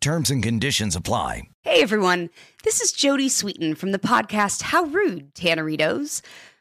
Terms and conditions apply. Hey everyone, this is Jodie Sweetin from the podcast How Rude, Tanneritos.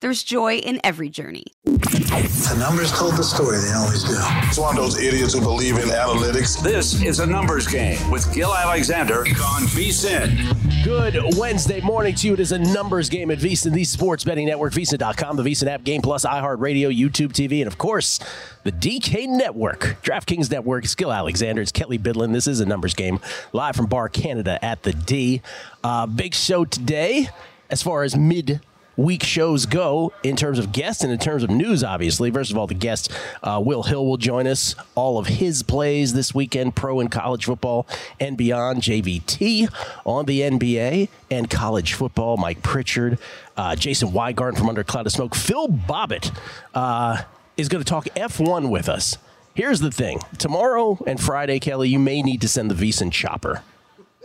there's joy in every journey. The numbers told the story, they always do. It's one of those idiots who believe in analytics. This is a numbers game with Gill Alexander on VSIN. Good Wednesday morning to you. It is a numbers game at VSIN, the sports betting network, VSIN.com, the VSIN app, Game Plus, iHeartRadio, YouTube TV, and of course, the DK Network, DraftKings Network. It's Gill Alexander. It's Kelley Bydlon. This is a numbers game live from Bar Canada at the D. Uh, big show today as far as mid week shows go in terms of guests and in terms of news, obviously. First of all, the guest, uh, Will Hill, will join us. All of his plays this weekend, pro and college football and beyond. JVT on the NBA and college football. Mike Pritchard, uh, Jason Weingarten from Under Cloud of Smoke. Phil Bobbitt uh, is going to talk F1 with us. Here's the thing tomorrow and Friday, Kelley, you may need to send the VSIN chopper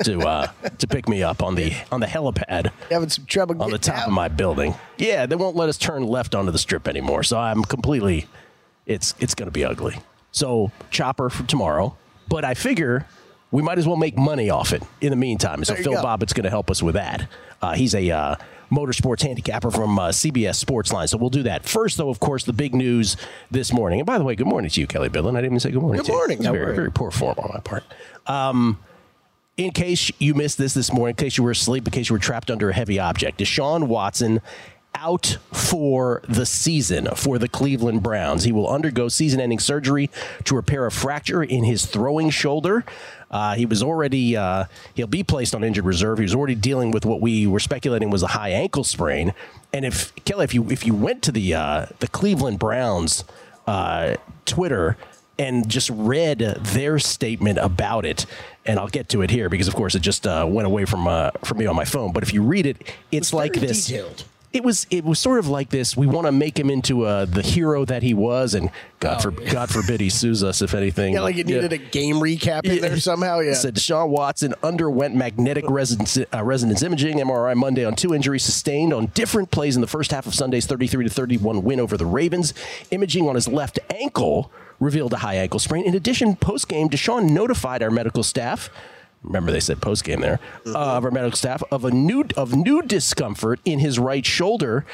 to uh, to pick me up on the on the helipad having some trouble on the top out? of my building. Yeah, they won't let us turn left onto the strip anymore, so I'm completely. It's it's going to be ugly. So chopper for tomorrow, but I figure we might as well make money off it in the meantime. So Phil go. Bobbitt's going to help us with that. Uh, he's a uh, motorsports handicapper from uh, CBS Sportsline, so we'll do that first. Though, of course, the big news this morning. And by the way, good morning to you, Kelley Bydlon. I didn't even say good morning. Good to you. morning. How very very poor form on my part. Um, in case you missed this this morning, in case you were asleep, in case you were trapped under a heavy object, Deshaun Watson out for the season for the Cleveland Browns. He will undergo season ending surgery to repair a fracture in his throwing shoulder. Uh, he was already, uh, he'll be placed on injured reserve. He was already dealing with what we were speculating was a high ankle sprain. And if, Kelley, if you, if you went to the, uh, the Cleveland Browns uh, Twitter, and just read their statement about it. And I'll get to it here because, of course, it just uh, went away from uh, from me on my phone. But if you read it, it's like this. detailed. It was it was sort of like this. We want to make him into uh, the hero that he was, and God for, God forbid he sues us if anything. Yeah, like it needed a game recap in there somehow. Yeah. Said Deshaun Watson underwent magnetic resonance, uh, resonance imaging MRI Monday on two injuries sustained on different plays in the first half of Sunday's 33 to 31 win over the Ravens. Imaging on his left ankle revealed a high ankle sprain. In addition, post game, Deshaun notified our medical staff. Remember, they said post game there uh, of our medical staff of a new of new discomfort in his right shoulder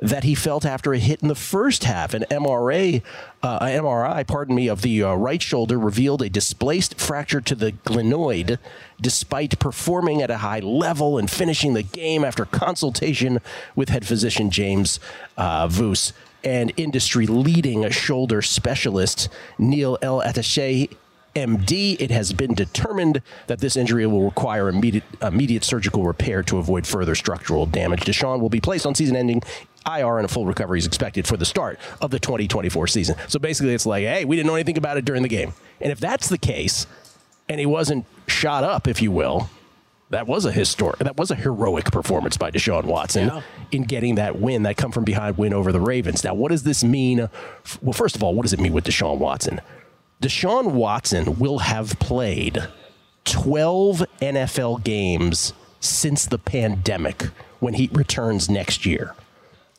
that he felt after a hit in the first half. An MRA, uh, MRI, pardon me, of the uh, right shoulder revealed a displaced fracture to the glenoid, despite performing at a high level and finishing the game after consultation with head physician James uh, Voos and industry leading shoulder specialist Neal ElAttrache. MD, it has been determined that this injury will require immediate, immediate surgical repair to avoid further structural damage. Deshaun will be placed on season ending IR and a full recovery is expected for the start of the 2024 season. So basically, it's like, hey, we didn't know anything about it during the game. And if that's the case, and he wasn't shot up, if you will, that was a historic, that was a heroic performance by Deshaun Watson in getting that win, that come from behind win over the Ravens. Now, what does this mean? Well, first of all, what does it mean with Deshaun Watson? Deshaun Watson will have played 12 NFL games since the pandemic when he returns next year.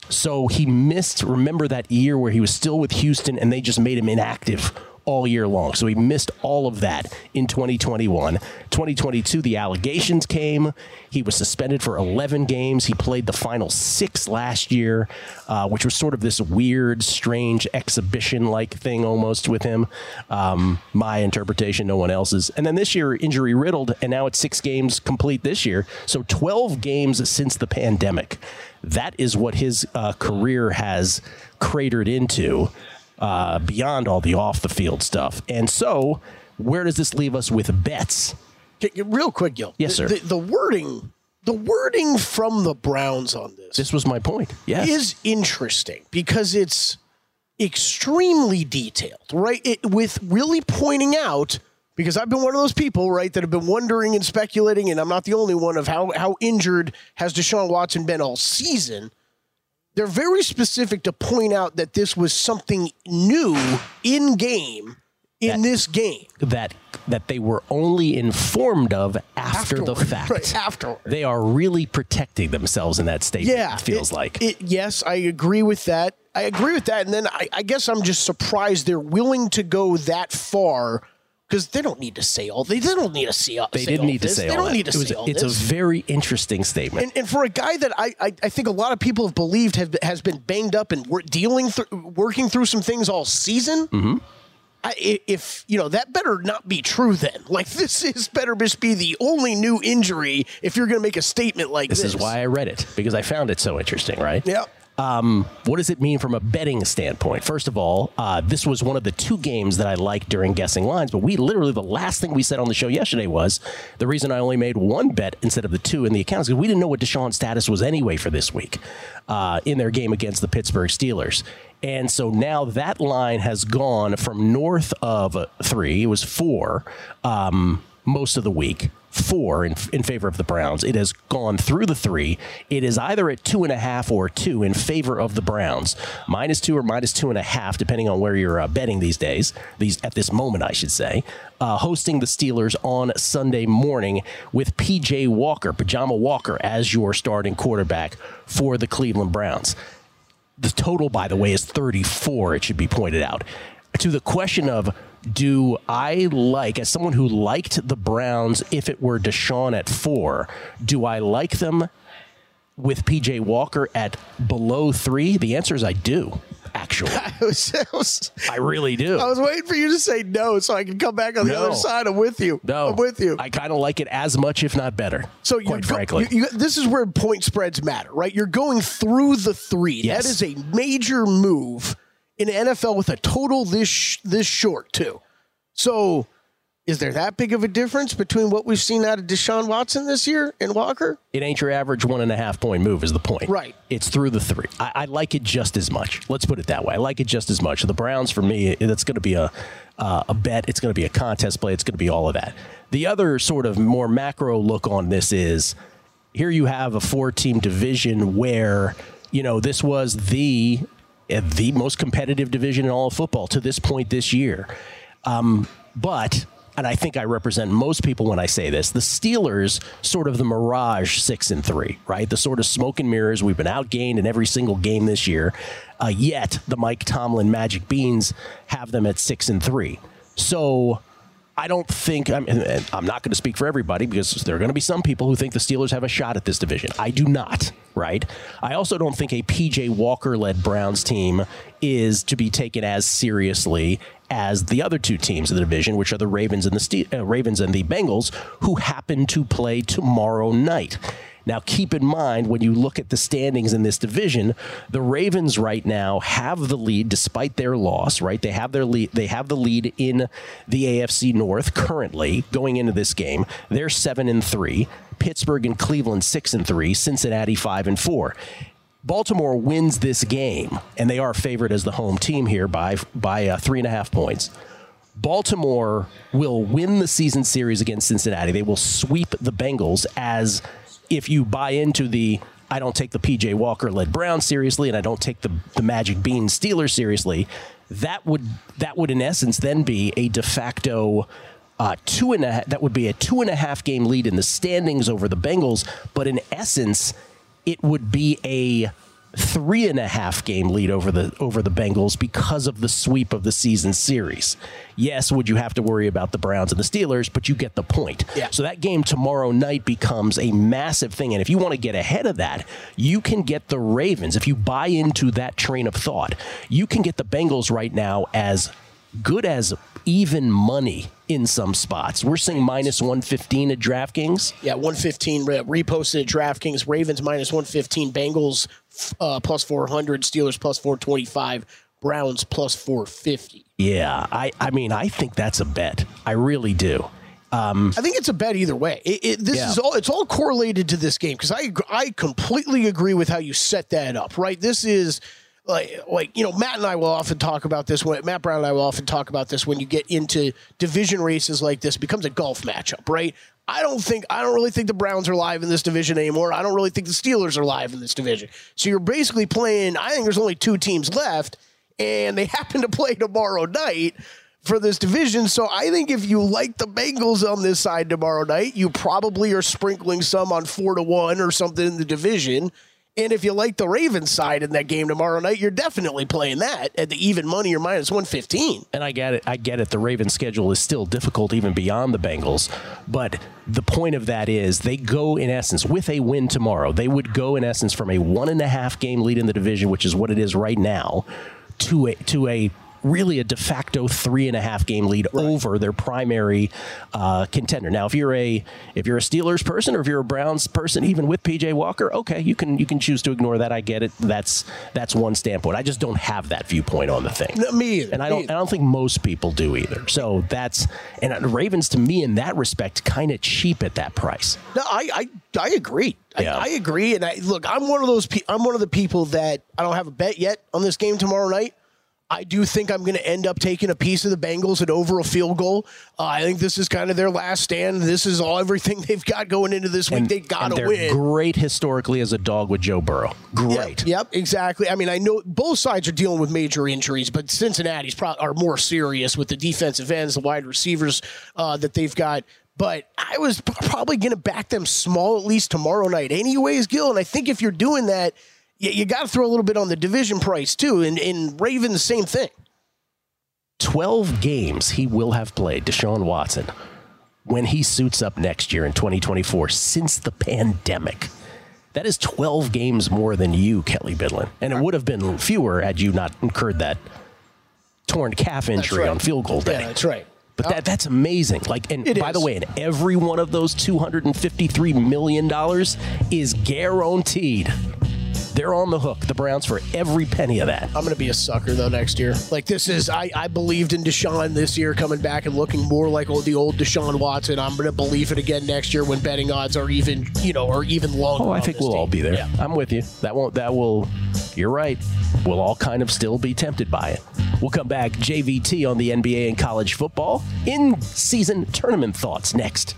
So he missed, remember that year where he was still with Houston and they just made him inactive all year long. So he missed all of that in 2021. 2022, the allegations came. He was suspended for 11 games. He played the final six last year, uh, which was sort of this weird, strange exhibition like thing almost with him. Um, my interpretation, no one else's. And then this year, injury riddled, and now it's six games complete this year. So 12 games since the pandemic. That is what his uh, career has cratered into uh, beyond all the off the field stuff. And so, where does this leave us with bets? Real quick, Gill. Yes, The- sir. The, the wording, the wording from the Browns on this, This was my point. Yes. is interesting because it's extremely detailed, right? It with really pointing out because I've been one of those people, right, that have been wondering and speculating, and I'm not the only one of how how injured has Deshaun Watson been all season. They're very specific to point out that this was something new in game in this game. that that they were only informed of after the fact. right, afterward. They are really protecting themselves in that statement. Yeah, it feels it- like. It, yes, I agree with that. I agree with that, and then I, I guess I'm just surprised they're willing to go that far because they don't need to say all they, they don't need to see all. they didn't need to this. say They all don't that. need to It was say all it's this. a very interesting statement. and, and for a guy that I, I, I think a lot of people have believed have, has been banged up and wor- dealing through working through some things all season. Mm-hmm. I, i- if you know that better not be true, then like this is better just be the only new injury if you're going to make a statement like this. this is why I read it because I found it so interesting, right? Yeah. Um, what does it mean from a betting standpoint? First of all, uh, this was one of the two games that I liked during guessing lines, but we literally, the last thing we said on the show yesterday was the reason I only made one bet instead of the two in the accounts because we didn't know what Deshaun's status was anyway for this week uh, in their game against the Pittsburgh Steelers. And so now that line has gone from north of three, it was four um, most of the week, four in, in favor of the Browns. It has gone through the three. It is either at two and a half or two in favor of the Browns, minus two or minus two and a half, depending on where you're uh, betting these days. These at this moment, I should say, uh, hosting the Steelers on Sunday morning with PJ Walker, Pajama Walker, as your starting quarterback for the Cleveland Browns. The total, by the way, is 34, it should be pointed out. To the question of do I like, as someone who liked the Browns if it were Deshaun at four, do I like them with PJ Walker at below three? The answer is I do, actually. I was, I was, I really do. I was waiting for you to say no so I can come back on the No. other side. I'm with you. no, I'm with you. I kind of like it as much, if not better. so quite frankly, you, you, this is where point spreads matter, right? You're going through the three. Yes. That is a major move in the NFL with a total this sh- this short too. So, is there that big of a difference between what we've seen out of Deshaun Watson this year and Walker? it ain't your average one and a half point move is the point. Right. it's through the three. I, I like it just as much. Let's put it that way. I like it just as much. The browns for me that's going to be a uh, a bet. It's going to be a contest play. It's going to be all of that. The other sort of more macro look on this is here you have a four team division where you know this was the the most competitive division in all of football to this point this year um, but, and I think I represent most people when I say this, the Steelers, sort of the mirage six and three, right? The sort of smoke and mirrors. We've been outgained in every single game this year. Uh, yet the Mike Tomlin Magic Beans have them at six and three. So I don't think I'm, I'm not going to speak for everybody because there are going to be some people who think the Steelers have a shot at this division. I do not, right? I also don't think a PJ Walker led Browns team is to be taken as seriously as the other two teams in the division, which are the Ravens and the Ste- uh, Ravens and the Bengals, who happen to play tomorrow night. Now, keep in mind when you look at the standings in this division, the Ravens right now have the lead despite their loss. Right, they have their lead. They have the lead in the AFC North currently going into this game. They're seven and three. Pittsburgh and Cleveland six and three. Cincinnati five and four. Baltimore wins this game, and they are favored as the home team here by by uh, three and a half points. Baltimore will win the season series against Cincinnati. They will sweep the Bengals as if you buy into the I don't take the PJ Walker led Brown seriously and I don't take the, the Magic Bean Steelers seriously, that would that would in essence then be a de facto uh, two and a that would be a two and a half game lead in the standings over the Bengals, but in essence, it would be a three and a half game lead over the over the Bengals because of the sweep of the season series. Yes, would you have to worry about the Browns and the Steelers, but you get the point. Yeah. So that game tomorrow night becomes a massive thing. And if you want to get ahead of that, you can get the Ravens. If you buy into that train of thought, you can get the Bengals right now as good as even money in some spots. We're seeing minus 115 at DraftKings. Yeah, 115 re- reposted at DraftKings. Ravens minus 115. Bengals uh, plus 400. Steelers plus 425. Browns plus 450. Yeah, I, I mean, I think that's a bet. I really do. I think it's a bet either way. It, it, this Yeah. is all it's all correlated to this game because I I completely agree with how you set that up. Right, this is like like you know Matt and I will often talk about this when Matt Brown and I will often talk about this when you get into division races like this it becomes a golf matchup. Right. I don't think I don't really think the Browns are live in this division anymore. I don't really think the Steelers are live in this division. So you're basically playing. I think there's only two teams left, and they happen to play tomorrow night for this division. So I think if you like the Bengals on this side tomorrow night, you probably are sprinkling some on four to one or something in the division. And if you like the Ravens side in that game tomorrow night, you're definitely playing that at the even money or minus 115. And I get it. I get it. The Ravens' schedule is still difficult, even beyond the Bengals. But the point of that is they go, in essence, with a win tomorrow, they would go, in essence, from a one and a half game lead in the division, which is what it is right now, to a, to a really a de facto three and a half game lead over their primary uh, contender. Now, if you're a if you're a Steelers person or if you're a Browns person, even with PJ Walker, okay, you can you can choose to ignore that. I get it. That's that's one standpoint. I just don't have that viewpoint on the thing. No, me either. And I don't. I don't think most people do either. So that's and Ravens to me in that respect kind of cheap at that price. No, I I, I agree. Yeah. I, I agree. And I look, I'm one of those. Pe- I'm one of the people that I don't have a bet yet on this game tomorrow night. I do think I'm going to end up taking a piece of the Bengals at over a field goal. Uh, I think this is kind of their last stand. This is all everything they've got going into this week. they got and to win. great historically as a dog with Joe Burrow. Great. Yep, yep, exactly. I mean, I know both sides are dealing with major injuries, but Cincinnati's pro- are more serious with the defensive ends, the wide receivers uh, that they've got. But I was probably going to back them small at least tomorrow night, anyways, Gill. And I think if you're doing that, you, you got to throw a little bit on the division price too. And, and Ravens, same thing. 12 games he will have played, Deshaun Watson, when he suits up next year in 2024 since the pandemic. That is 12 games more than you, Kelley Bydlon. And it would have been fewer had you not incurred that torn calf injury right. on field goal day. Yeah, that's right. But that, uh, that's amazing. Like, and It by is. the way, and every one of those $253 million is guaranteed. They're on the hook, the Browns, for every penny of that. I'm going to be a sucker though next year. Like this is, I, I believed in Deshaun this year, coming back and looking more like old, the old Deshaun Watson. I'm going to believe it again next year when betting odds are even, you know, are even longer. Oh, I think we'll all be there. Yeah. I'm with you. That won't. That will. You're right. We'll all kind of still be tempted by it. We'll come back. JVT on the NBA and college football in season tournament thoughts next.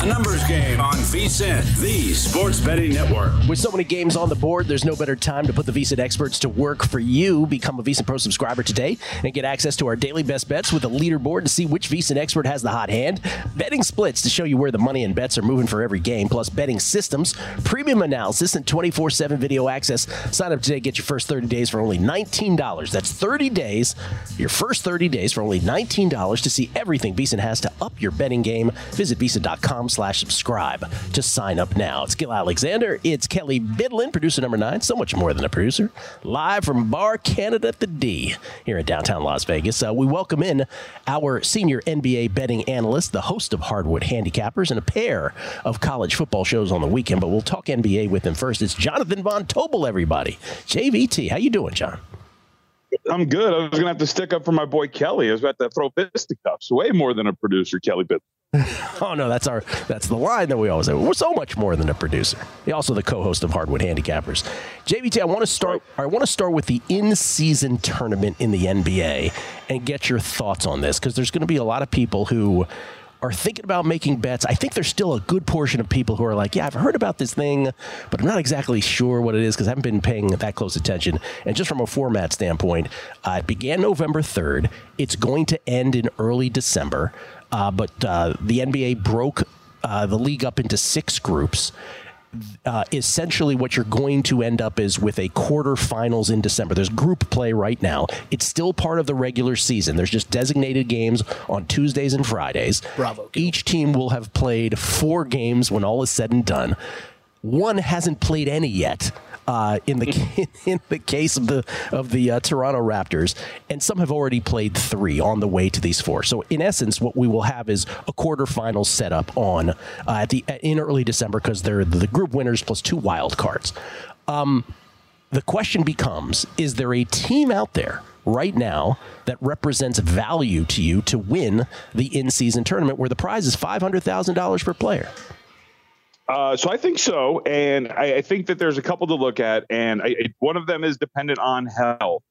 A numbers game on VSIN, the sports betting network. With so many games on the board, there's no better time to put the VSiN experts to work for you. Become a VSiN Pro subscriber today and get access to our daily best bets with a leaderboard to see which VSiN expert has the hot hand, betting splits to show you where the money and bets are moving for every game, plus betting systems, premium analysis, and 24 7 video access. Sign up today, get your first 30 days for only $19. That's 30 days, your first 30 days for only $19 to see everything VSiN has to up your betting game. Visit VSiN.com slash subscribe to sign up now. It's Gill Alexander. It's Kelley Bydlon, producer number nine, so much more than a producer, live from Bar Canada the D here in downtown Las Vegas. Uh, we welcome in our senior NBA betting analyst, the host of Hardwood Handicappers, and a pair of college football shows on the weekend, but we'll talk NBA with him first. It's Jonathan Von Tobel, everybody. JVT, how you doing, John? I'm good. I was to have to stick up for my boy Kelley. I was about to throw fisticuffs. Way more than a producer, Kelley Bit. oh no, that's our that's the line that we always say. We're so much more than a producer. He's also the co-host of Hardwood Handicappers. JVT, I want to start. I want to start with the in-season tournament in the NBA and get your thoughts on this because there's going to be a lot of people who are thinking about making bets. I think there's still a good portion of people who are like, yeah, I've heard about this thing, but I'm not exactly sure what it is because I haven't been paying that close attention. And just from a format standpoint, uh, it began November 3rd. It's going to end in early December. Uh, but uh, the NBA broke uh, the league up into six groups. Uh, essentially, what you're going to end up is with a quarterfinals in December. There's group play right now. It's still part of the regular season. There's just designated games on Tuesdays and Fridays. Bravo. Each team will have played four games when all is said and done. One hasn't played any yet uh, in the in the case of the of the uh, Toronto Raptors, and some have already played three on the way to these four. So in essence, what we will have is a quarterfinal setup on uh, at the in early December because they're the group winners plus two wild cards. Um, the question becomes: Is there a team out there? Right now, that represents value to you to win the in-season tournament, where the prize is five hundred thousand dollars per player. Uh, so I think so, and I, I, think that there's a couple to look at, and I, one of them is dependent on health.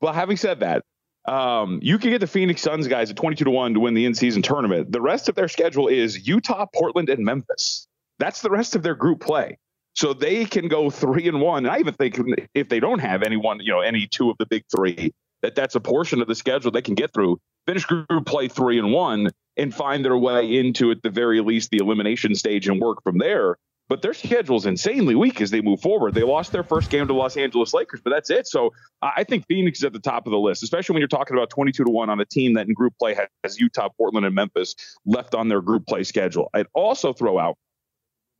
Well, having said that, um, you can get the Phoenix Suns guys at 22 to one to win the in-season tournament. The rest of their schedule is Utah, Portland, and Memphis. That's the rest of their group play. So they can go three and one. And I even think if they don't have anyone, you know, any two of the big three, that that's a portion of the schedule they can get through. Finish group play three and one, and find their way into, at the very least, the elimination stage and work from there. But their schedule is insanely weak as they move forward. They lost their first game to Los Angeles Lakers, but that's it. So I think Phoenix is at the top of the list, especially when you're talking about 22 to 1 on a team that in group play has Utah, Portland, and Memphis left on their group play schedule. I'd also throw out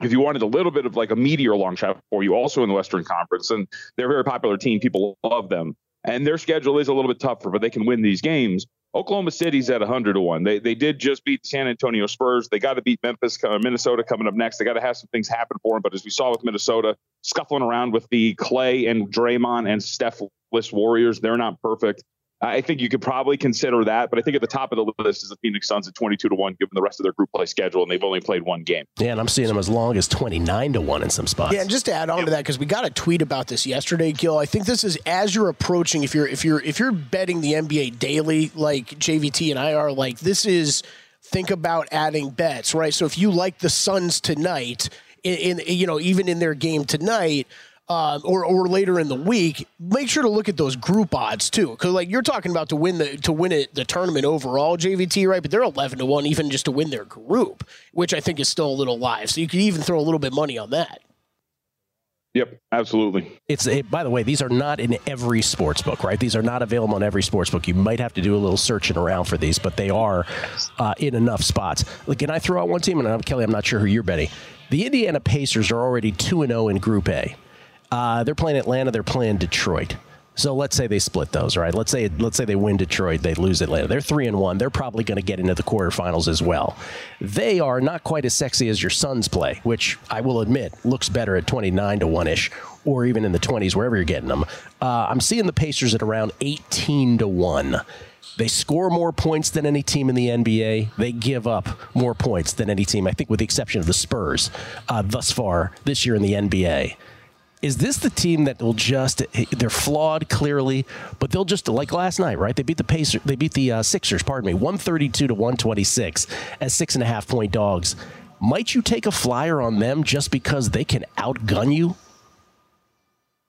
if you wanted a little bit of like a meteor long shot for you also in the Western Conference, and they're a very popular team. People love them. And their schedule is a little bit tougher, but they can win these games. Oklahoma City's at 100 to 1. They, they did just beat San Antonio Spurs. They got to beat Memphis, uh, Minnesota coming up next. They got to have some things happen for them. But as we saw with Minnesota, scuffling around with the Clay and Draymond and Stephless Warriors, they're not perfect. I think you could probably consider that, but I think at the top of the list is the Phoenix Suns at 22 to 1, given the rest of their group play schedule, and they've only played one game. Yeah, and I'm seeing them as long as 29 to 1 in some spots. Yeah, and just to add on yep. to that, because we got a tweet about this yesterday, Gill. I think this is as you're approaching, if you're if you're if you're betting the NBA daily, like JVT and I are, like this is think about adding bets, right? So if you like the Suns tonight, in, in you know, even in their game tonight, uh, or or later in the week, make sure to look at those group odds too, because like you're talking about to win the to win it the tournament overall, JVT, right? But they're eleven to one even just to win their group, which I think is still a little live. So you could even throw a little bit money on that. Yep, absolutely. It's a, by the way, these are not in every sports book, right? These are not available in every sports book. You might have to do a little searching around for these, but they are uh, in enough spots. Like, can I throw out one team? And I'm Kelley. I'm not sure who you're betting. The Indiana Pacers are already two and zero oh in Group A. Uh, they're playing Atlanta. They're playing Detroit. So let's say they split those, right? Let's say let's say they win Detroit, they lose Atlanta. They're three and one. They're probably going to get into the quarterfinals as well. They are not quite as sexy as your Suns play, which I will admit looks better at twenty nine to one ish, or even in the twenties, wherever you're getting them. Uh, I'm seeing the Pacers at around eighteen to one. They score more points than any team in the NBA. They give up more points than any team, I think, with the exception of the Spurs, uh, thus far this year in the NBA is this the team that will just they're flawed clearly but they'll just like last night right? They beat the pacers they beat the uh, sixers pardon me 132 to 126 as six and a half point dogs. Might you take a flyer on them just because they can outgun you?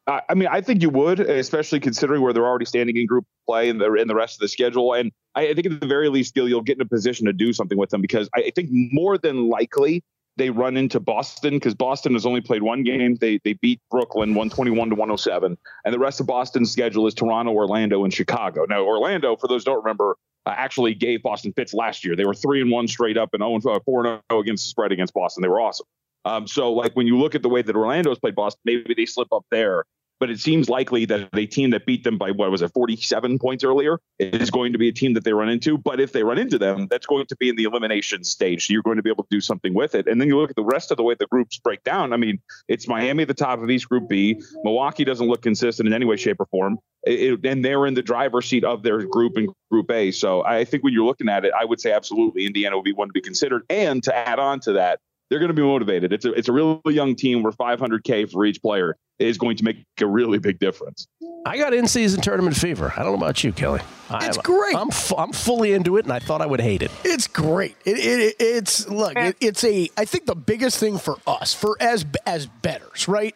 I mean, I think you would, especially considering where they're already standing in group play and the in the rest of the schedule. And I, think at the very least, Gill, you'll get in a position to do something with them because I think more than likely they run into Boston because Boston has only played one game. They they beat Brooklyn 121 to 107, and the rest of Boston's schedule is Toronto, Orlando, and Chicago. Now, Orlando, for those don't remember, uh, actually gave Boston fits last year. They were three and one straight up and 0 uh, 4 0 against the spread against Boston. They were awesome. Um, so, like when you look at the way that Orlando's played Boston, maybe they slip up there but it seems likely that a team that beat them by what was it 47 points earlier is going to be a team that they run into. But if they run into them that's going to be in the elimination stage. So you're going to be able to do something with it. And then you look at the rest of the way the groups break down. I mean it's miami at the top of east group b. Milwaukee doesn't look consistent in any way shape or form. It, and they're in the driver's seat of their group in group a. So i think when you're looking at it i would say absolutely indiana would be one to be considered. And to add on to that they're going to be motivated. It's a it's a really young team where 500k for each player is going to make a really big difference. I got in season tournament fever. I don't know about you, Kelley. It's I'm, great. I'm fu- I'm fully into it, and I thought I would hate it. It's great. It, it it's look. It, it's a. I think the biggest thing for us, for as as betters, right?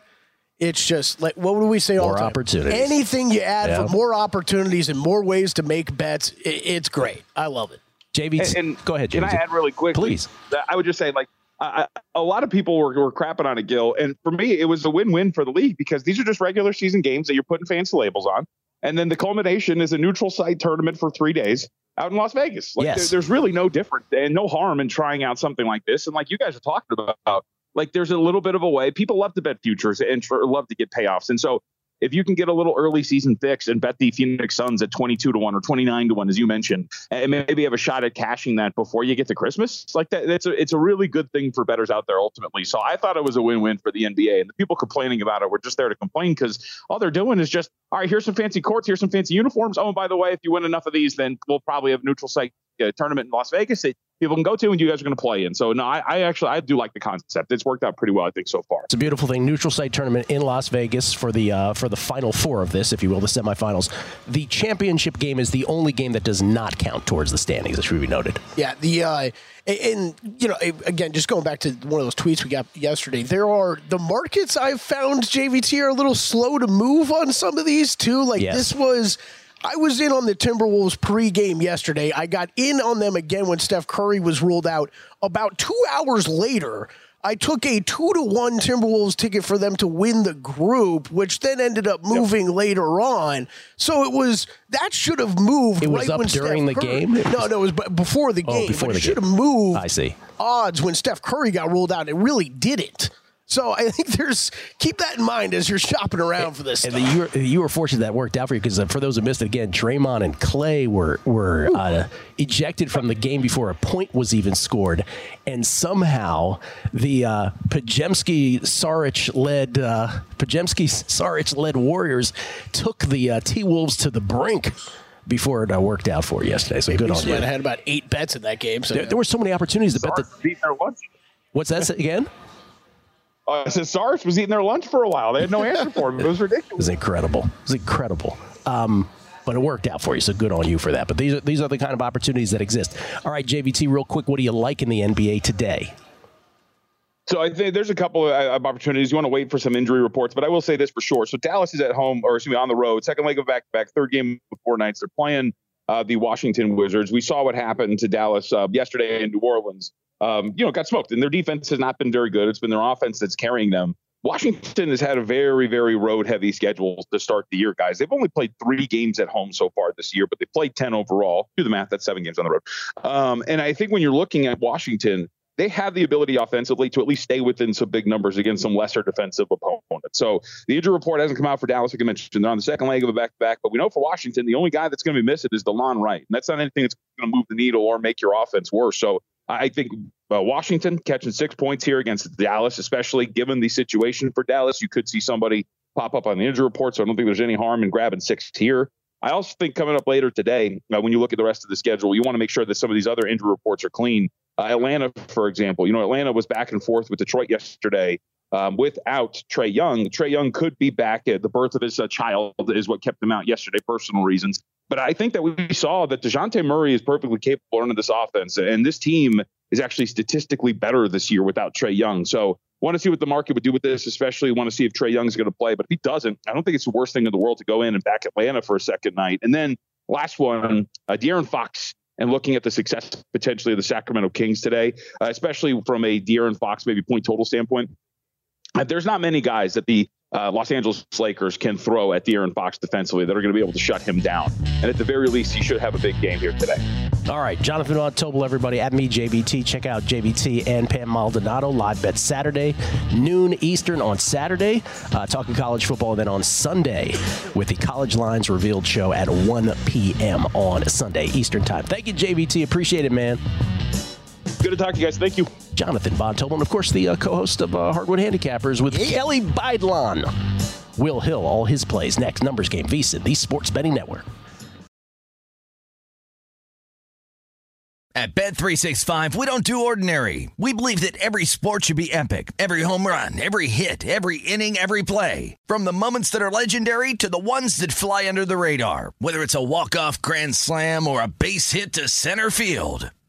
It's just like what would we say More the time? opportunities. Anything you add Yeah. for more opportunities and more ways to make bets, it, it's great. I love it. JV, And, and go ahead. Can I add really quickly? Please. I would just say, like, I, a lot of people were, were crapping on it, Gill, and for me, it was a win-win for the league because these are just regular season games that you're putting fancy labels on, and then the culmination is a neutral site tournament for three days out in Las Vegas. Like, Yes. there- there's really no difference and no harm in trying out something like this. And like you guys are talking about, like, there's a little bit of a way people love to bet futures and love to get payoffs, and so if you can get a little early season fix and bet the Phoenix Suns at 22 to 1 or 29 to 1 as you mentioned and maybe have a shot at cashing that before you get to Christmas like that it's a it's a really good thing for betters out there ultimately. So I thought it was a win-win for the NBA and the people complaining about it were just there to complain cuz all they're doing is just all right here's some fancy courts here's some fancy uniforms. Oh and by the way if you win enough of these then we'll probably have neutral site uh, tournament in Las Vegas that people can go to and you guys are going to play in so no I, I actually I do like the concept it's worked out pretty well I think so far It's a beautiful thing. Neutral site tournament in Las Vegas for the uh, for the final four of this, if you will, the semifinals. The championship game is the only game that does not count towards the standings. It should be noted. Yeah, the uh, and, and you know, again, just going back to one of those tweets we got yesterday, there are the markets I've found JVT are a little slow to move on some of these too. Like Yes. this was. I was in on the Timberwolves pregame yesterday. I got in on them again when Steph Curry was ruled out. About two hours later, I took a two to one Timberwolves ticket for them to win the group, which then ended up moving later on. So it was that should have moved. It was right up during Steph the Curry- game? No, no, it was before the Oh, game. before but the it should have moved I see. odds when Steph Curry got ruled out. It really didn't. So I think there's keep that in mind as you're shopping around for this And you, were, you were fortunate that worked out for you because uh, for those who missed it again, Draymond and Clay were were uh, ejected from the game before a point was even scored, and somehow the uh, Podziemski Saric led uh, Podziemski Saric led Warriors took the uh, T Wolves to the brink before it uh, worked out for you yesterday. So good We on you. had about eight bets in that game. So There, there were so many opportunities to bet. The, Sarge their lunch. what's that again? Uh, I said Sarge was eating their lunch for a while. They had no answer for him. It was ridiculous. It was incredible. It was incredible. Um, but it worked out for you, so good on you for that. But these are these are the kind of opportunities that exist. All right, JVT, real quick, what do you like in the NBA today? So I think there's a couple of, uh, of opportunities. You want to wait for some injury reports, but I will say this for sure. So Dallas is at home, or excuse me, on the road. Second leg of back to back, third game of four nights. They're playing uh, the Washington Wizards. We saw what happened to Dallas uh, yesterday in New Orleans. Um, you know, got smoked, and their defense has not been very good. It's been their offense that's carrying them. Washington has had a very, very road heavy schedule to start the year, guys. They've only played three games at home so far this year, but they played 10 overall. Do the math, that's seven games on the road. Um, and I think when you're looking at Washington, they have the ability offensively to at least stay within some big numbers against some lesser defensive opponents. So the injury report hasn't come out for Dallas, like I mentioned. They're on the second leg of a back to back, but we know for Washington, the only guy that's going to be missing is Delon Wright. And that's not anything that's going to move the needle or make your offense worse. So I think uh, Washington catching six points here against Dallas, especially given the situation for Dallas, you could see somebody pop up on the injury report. So I don't think there's any harm in grabbing six here. I also think coming up later today, uh, when you look at the rest of the schedule, you want to make sure that some of these other injury reports are clean. Uh, Atlanta, for example, you know, Atlanta was back and forth with Detroit yesterday. Um, without Trae Young, Trae Young could be back at the birth of his uh, child is what kept him out yesterday, personal reasons. But I think that we saw that Dejounte Murray is perfectly capable of this offense, and this team is actually statistically better this year without Trae Young. So want to see what the market would do with this, especially want to see if Trae Young is going to play. But if he doesn't, I don't think it's the worst thing in the world to go in and back Atlanta for a second night. And then last one, uh, De'Aaron Fox. And looking at the success potentially of the Sacramento Kings today, uh, especially from a De'Aaron Fox maybe point total standpoint, uh, there's not many guys that the uh, Los Angeles Lakers can throw at De'Aaron Fox defensively that are going to be able to shut him down. And at the very least, he should have a big game here today. All right, Jonathan Tobel, everybody at me, JVT. Check out JVT and Pam Maldonado live bet Saturday, noon Eastern on Saturday, uh, talking college football. And then on Sunday with the College Lines Revealed show at 1 p.m. on Sunday Eastern Time. Thank you, JVT. Appreciate it, man. Good to talk to you guys. Thank you. Jonathan Von Tobel, and of course, the uh, co host of uh, Hardwood Handicappers with Kelley Bydlon. Will Hill, all his plays next. Numbers game, VSIN, the Sports Betting Network. At Bet365, we don't do ordinary. We believe that every sport should be epic. Every home run, every hit, every inning, every play. From the moments that are legendary to the ones that fly under the radar. Whether it's a walk-off grand slam or a base hit to center field.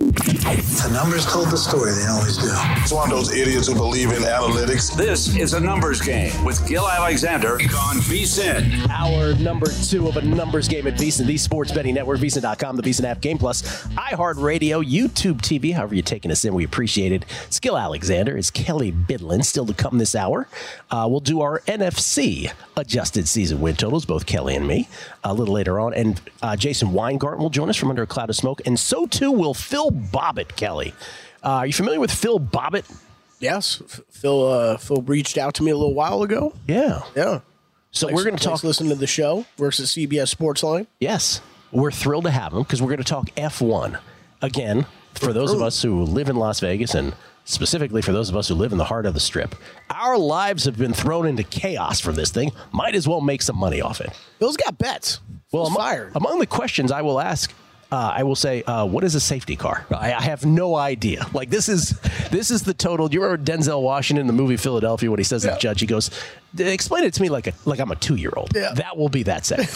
The numbers told the story. They always do. It's one of those idiots who believe in analytics. This is a numbers game with Gill Alexander on VSIN. Hour number two of a numbers game at VSIN, the Sports Betting Network, VSIN.com, the VSIN app, Game Plus, iHeartRadio, YouTube TV, however you're taking us in, we appreciate it. Skill Alexander is Kelley Bydlon, still to come this hour. Uh, we'll do our NFC adjusted season win totals, both Kelley and me, a little later on. And uh, Jason Weingarten will join us from under a cloud of smoke. And so too will Phil Bobbitt, Kelley. Uh, are you familiar with Phil Bobbitt? Yes, Phil. Uh, Phil reached out to me a little while ago. Yeah. Yeah. So Likes- we're going to talk. Listen to the show. Works at CBS Sportsline. Yes, we're thrilled to have him because we're going to talk F1 again. For those of us who live in Las Vegas, and specifically for those of us who live in the heart of the Strip, our lives have been thrown into chaos from this thing. Might as well make some money off it. Phil's got bets. Well, among, fired. among the questions I will ask. Uh, I will say, uh, what is a safety car? I, I have no idea. Like this is this is the total. Do you remember Denzel Washington in the movie Philadelphia when he says to the judge, he goes, "Explain it to me like a like I'm a two year old." Yeah. That will be that segment.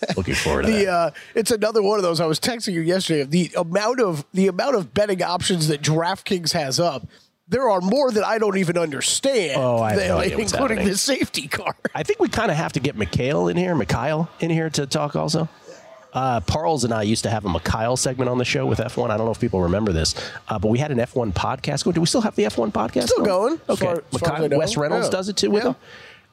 Looking forward to that. Uh, it's another one of those. I was texting you yesterday. Of the amount of the amount of betting options that DraftKings has up. There are more that I don't even understand. Oh, I have no idea including happening. the safety car. I think we kind of have to get Mikhail in here, Mikhail in here to talk also. Uh, Parles and I used to have a Mikhail segment on the show with F1. I don't know if people remember this, uh, but we had an F1 podcast going. Do we still have the F1 podcast? Still going, Okay. far- as far as Mikhail- Wes Reynolds Yeah. does it too with Yeah. him.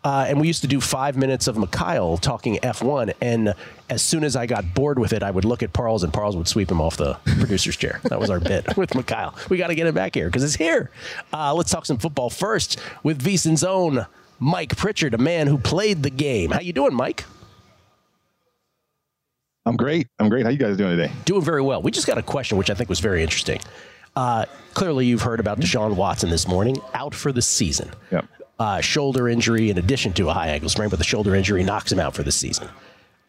Uh, and we used to do five minutes of Mikhail talking F1. And as soon as I got bored with it, I would look at Parles and Parles would sweep him off the producer's chair. That was our bit with Mikhail. We got to get him back here because it's here. Uh, let's talk some football first with VSIN's own Mike Pritchard, a man who played the game. How you doing, Mike? I'm great. I'm great. How you guys doing today? Doing very well. We just got a question, which I think was very interesting. Uh, clearly, you've heard about Deshaun Watson this morning, out for the season. Yep. Uh, shoulder injury, in addition to a high ankle sprain, but the shoulder injury knocks him out for the season.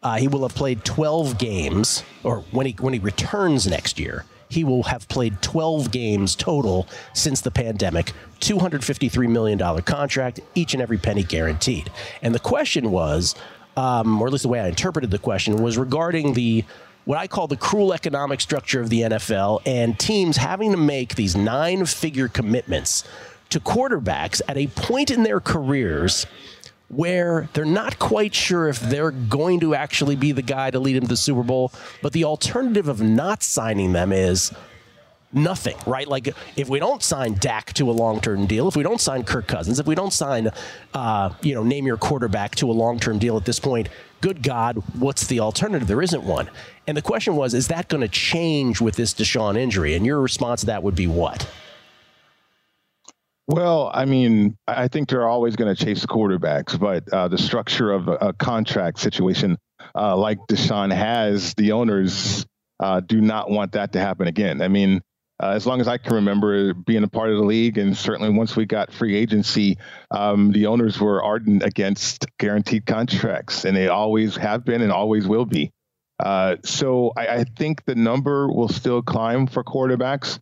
Uh, he will have played 12 games, or when he when he returns next year, he will have played 12 games total since the pandemic. 253 million dollar contract, each and every penny guaranteed. And the question was, um, or at least the way I interpreted the question, was regarding the what I call the cruel economic structure of the NFL and teams having to make these nine figure commitments to quarterbacks at a point in their careers where they're not quite sure if they're going to actually be the guy to lead them to the Super Bowl, but the alternative of not signing them is nothing, right? Like if we don't sign Dak to a long-term deal, if we don't sign Kirk Cousins, if we don't sign, uh, you know, name your quarterback to a long-term deal at this point, good God, what's the alternative? There isn't one. And the question was, is that going to change with this Deshaun injury? And your response to that would be what? Well, I mean, I think they're always going to chase quarterbacks, but uh, the structure of a, a contract situation uh, like Deshaun has, the owners uh, do not want that to happen again. I mean, uh, as long as I can remember being a part of the league, and certainly once we got free agency, um, the owners were ardent against guaranteed contracts, and they always have been and always will be. Uh, so I, I, think the number will still climb for quarterbacks.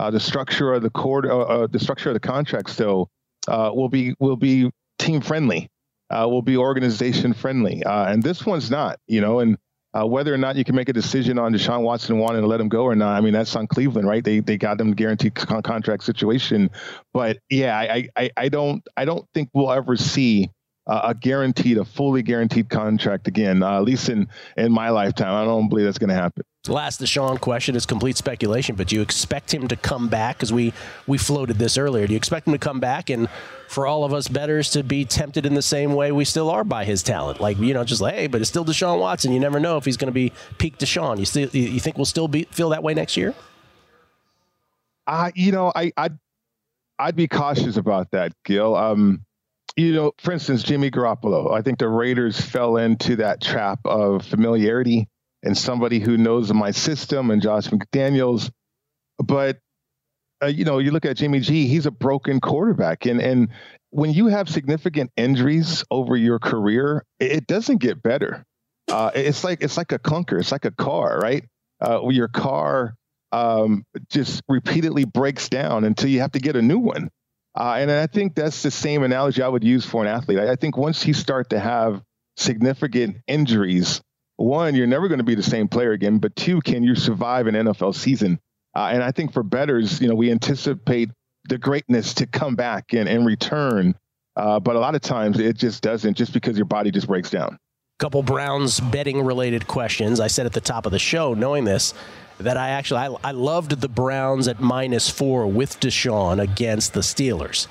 Uh, the structure of the court, uh, uh, the structure of the contracts, though, uh, will be will be team friendly, will be organization friendly, and this one's not. You know, and uh, whether or not you can make a decision on Deshaun Watson wanting to let him go or not, I mean that's on Cleveland, right? They they got them guaranteed con- contract situation, but yeah, I, I I don't I don't think we'll ever see uh, a guaranteed, a fully guaranteed contract again, uh, at least in in my lifetime. I don't believe that's going to happen. Last Deshaun question is complete speculation, but do you expect him to come back? Because we we floated this earlier. Do you expect him to come back and for all of us betters to be tempted in the same way we still are by his talent? Like you know, just like hey, but it's still Deshaun Watson. You never know if he's going to be peak Deshaun. You still you think we'll still be feel that way next year? Uh, you know, I I'd, I'd be cautious about that, Gill. Um, you know, for instance, Jimmy Garoppolo. I think the Raiders fell into that trap of familiarity and somebody who knows my system and Josh McDaniels. But uh, you know, you look at Jimmy G, he's a broken quarterback. And and when you have significant injuries over your career, it doesn't get better. Uh, it's like it's like a clunker, it's like a car, right? Uh, your car um, just repeatedly breaks down until you have to get a new one. Uh, and I think that's the same analogy I would use for an athlete. I, I think once you start to have significant injuries, one, you're never going to be the same player again. But two, can you survive an NFL season? Uh, and I think for betters, you know, we anticipate the greatness to come back and, and return. Uh, but a lot of times it just doesn't, just because your body just breaks down. Couple Browns betting related questions. I said at the top of the show, knowing this, that I actually I, I loved the Browns at minus four with Deshaun against the Steelers.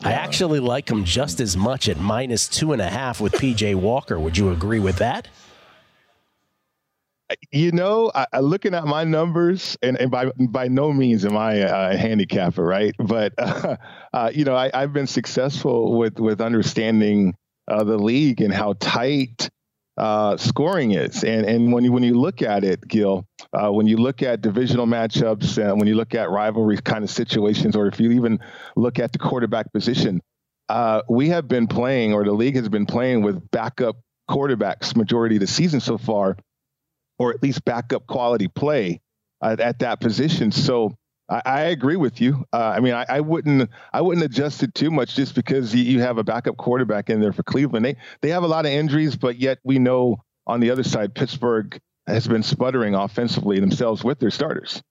Yeah. I actually like them just as much at minus two and a half with PJ Walker. Would you agree with that? You know, I, I, looking at my numbers, and, and by by no means am I a, handicapper, right? But uh, uh, you know, I, have been successful with with understanding uh, the league and how tight uh, scoring is. And and when you when you look at it, Gill, uh, when you look at divisional matchups, and when you look at rivalry kind of situations, or if you even look at the quarterback position, uh, we have been playing, or the league has been playing with backup quarterbacks majority of the season so far or at least backup quality play uh, at that position. So I, I agree with you. Uh, I mean, I, I, wouldn't I wouldn't adjust it too much just because you, you, have a backup quarterback in there for Cleveland. They they have a lot of injuries, but yet we know on the other side Pittsburgh has been sputtering offensively themselves with their starters.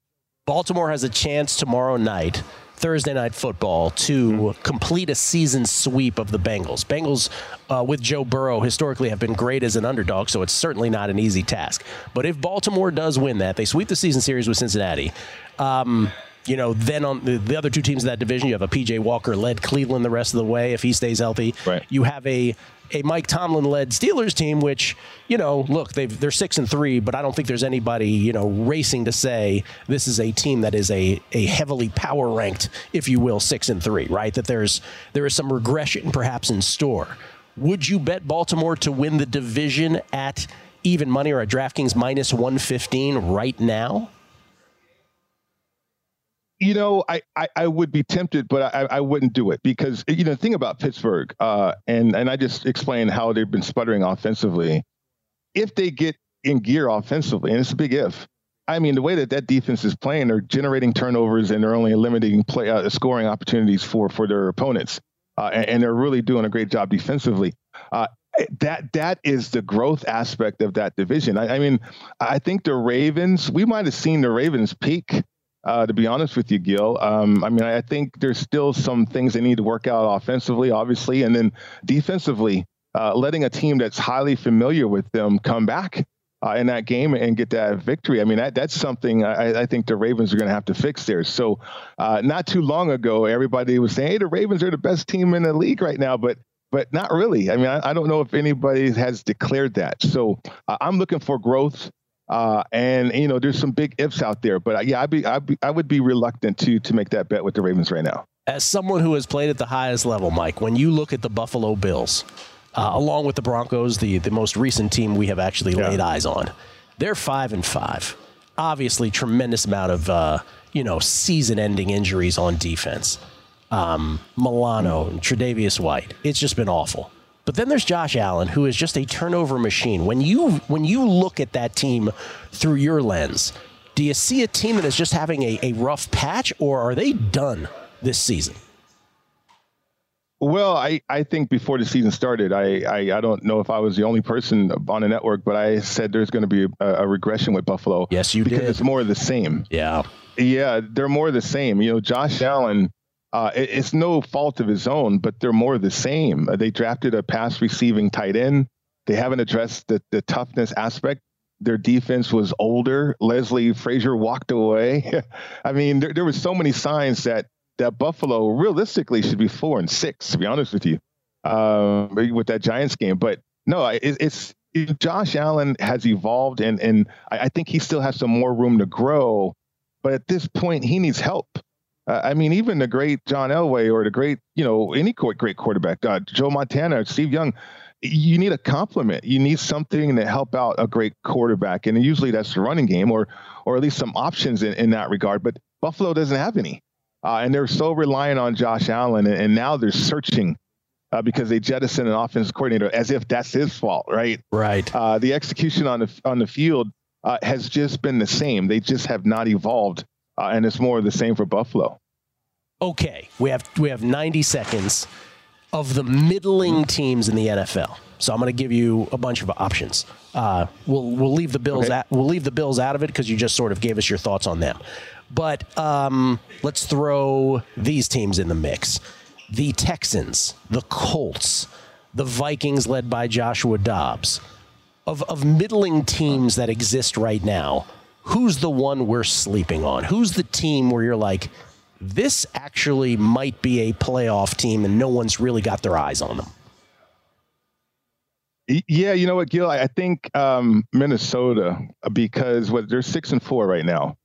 Baltimore has a chance tomorrow night Thursday night football to mm-hmm. complete a season sweep of the Bengals. Bengals uh, with Joe Burrow historically have been great as an underdog, so it's certainly not an easy task. But if Baltimore does win that, they sweep the season series with Cincinnati. Um, you know, then on the, the, other two teams of that division, you have a PJ Walker led Cleveland the rest of the way if he stays healthy. Right. You have a a Mike Tomlin led Steelers team, which you know, look, they they're six and three, but I don't think there's anybody you know racing to say this is a team that is a a heavily power ranked, if you will, six and three, right? That there's there is some regression perhaps in store. Would you bet Baltimore to win the division at even money or at DraftKings minus 115 right now? You know, I, I, I, would be tempted, but I, I wouldn't do it because you know the thing about Pittsburgh, uh, and and I just explained how they've been sputtering offensively. If they get in gear offensively, and it's a big if. I mean, the way that that defense is playing, they're generating turnovers and they're only limiting play uh, scoring opportunities for for their opponents, uh, and, and, they're really doing a great job defensively. Uh, that that is the growth aspect of that division. I, I mean, I think the Ravens. We might have seen the Ravens peak uh, to be honest with you, Gill. Um, I mean, I think there's still some things they need to work out offensively, obviously, and then defensively, uh, letting a team that's highly familiar with them come back uh, in that game and get that victory. I mean, that, that's something I, I think the Ravens are going to have to fix there. So, uh, not too long ago, everybody was saying, "Hey, the Ravens are the best team in the league right now," but but not really. I mean, I, I don't know if anybody has declared that. So, uh, I'm looking for growth. Uh, and you know, there's some big ifs out there, but uh, yeah, I'd be, I'd be, I would be reluctant to to make that bet with the Ravens right now. As someone who has played at the highest level, Mike, when you look at the Buffalo Bills, uh, along with the Broncos, the the most recent team we have actually yeah. laid eyes on, they're five and five. obviously tremendous amount of uh, you know season-ending injuries on defense. Um, Milano and Tre'Davious White. It's just been awful. But then there's Josh Allen, who is just a turnover machine. When you when you look at that team through your lens, do you see a team that is just having a, a rough patch, or are they done this season? Well, I, I think before the season started, I, I, I don't know if I was the only person on the network, but I said there's going to be a, a, regression with Buffalo. Yes, you because did. it's more of the same. Yeah. Yeah, they're more of the same. You know, Josh Allen, uh, it, it's no fault of his own, but they're more the same. Uh, they drafted a pass receiving tight end. They haven't addressed the, the toughness aspect. Their defense was older. Leslie Frazier walked away. I mean, there, there was so many signs that that Buffalo realistically should be four and six, to be honest with you, uh, with that Giants game. But no, it, it's it, Josh Allen has evolved, and and I, I, think he still has some more room to grow. But at this point, he needs help. Uh, I mean, even the great John Elway or the great, you know, any great quarterback, uh, Joe Montana, Steve Young, you need a compliment. You need something to help out a great quarterback, and usually that's the running game, or or at least some options in, in that regard. But Buffalo doesn't have any. Uh, and they're so reliant on Josh Allen, and, and now they're searching uh, because they jettisoned an offensive coordinator as if that's his fault, right? Right. Uh, the execution on the on the field uh, has just been the same. They just have not evolved, uh, and it's more of the same for Buffalo. Okay, we have we have 90 seconds of the middling teams in the NFL. So I'm going to give you a bunch of options. Uh, we'll we'll leave the Bills okay. at, we'll leave the Bills out of it because you just sort of gave us your thoughts on them. But um, let's throw these teams in the mix the Texans, the Colts, the Vikings led by Joshua Dobbs. Of, of middling teams that exist right now, who's the one we're sleeping on? Who's the team where you're like, this actually might be a playoff team and no one's really got their eyes on them? Yeah, you know what, Gill? I think um, Minnesota because what they're six and four right now.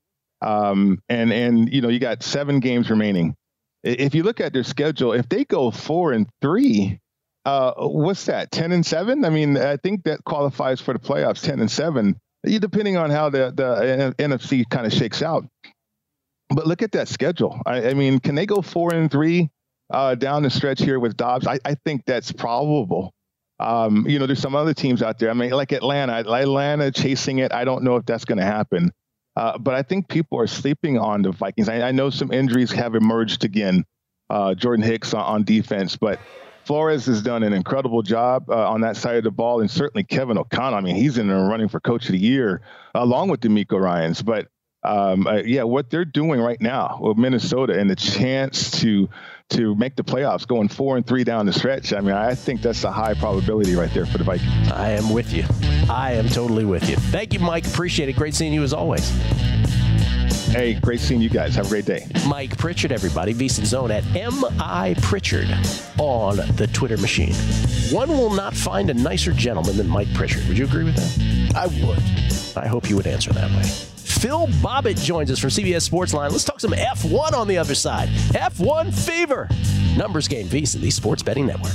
Um, and and you know you got seven games remaining. If you look at their schedule, if they go four and three, uh, what's that? Ten and seven? I mean, I think that qualifies for the playoffs. Ten and seven, depending on how the the NFC kind of shakes out. But look at that schedule. I, I mean, can they go four and three uh, down the stretch here with Dobbs? I, I think that's probable. Um, you know, there's some other teams out there. I mean, like Atlanta, Atlanta chasing it. I don't know if that's going to happen. Uh, but I think people are sleeping on the Vikings. I, I know some injuries have emerged again. Uh, Jordan Hicks on, on, defense, but Flores has done an incredible job uh, on that side of the ball, and certainly Kevin O'Connell. I mean, he's in the running for Coach of the Year along with DeMeco Ryans. But um, uh, yeah, what they're doing right now with Minnesota and the chance to to make the playoffs, going four and three down the stretch. I mean, I think that's a high probability right there for the Vikings. I am with you. I am totally with you. Thank you, Mike. Appreciate it. Great seeing you as always. Hey, great seeing you guys. Have a great day. Mike Pritchard, everybody. VSiN's own at M.I. Pritchard on the Twitter machine. One will not find a nicer gentleman than Mike Pritchard. Would you agree with that? I would. I hope you would answer that way. Phil Bobbitt joins us from CBS Sportsline. Let's talk some F1 on the other side. F1 fever. Numbers game Visa, the Sports Betting Network.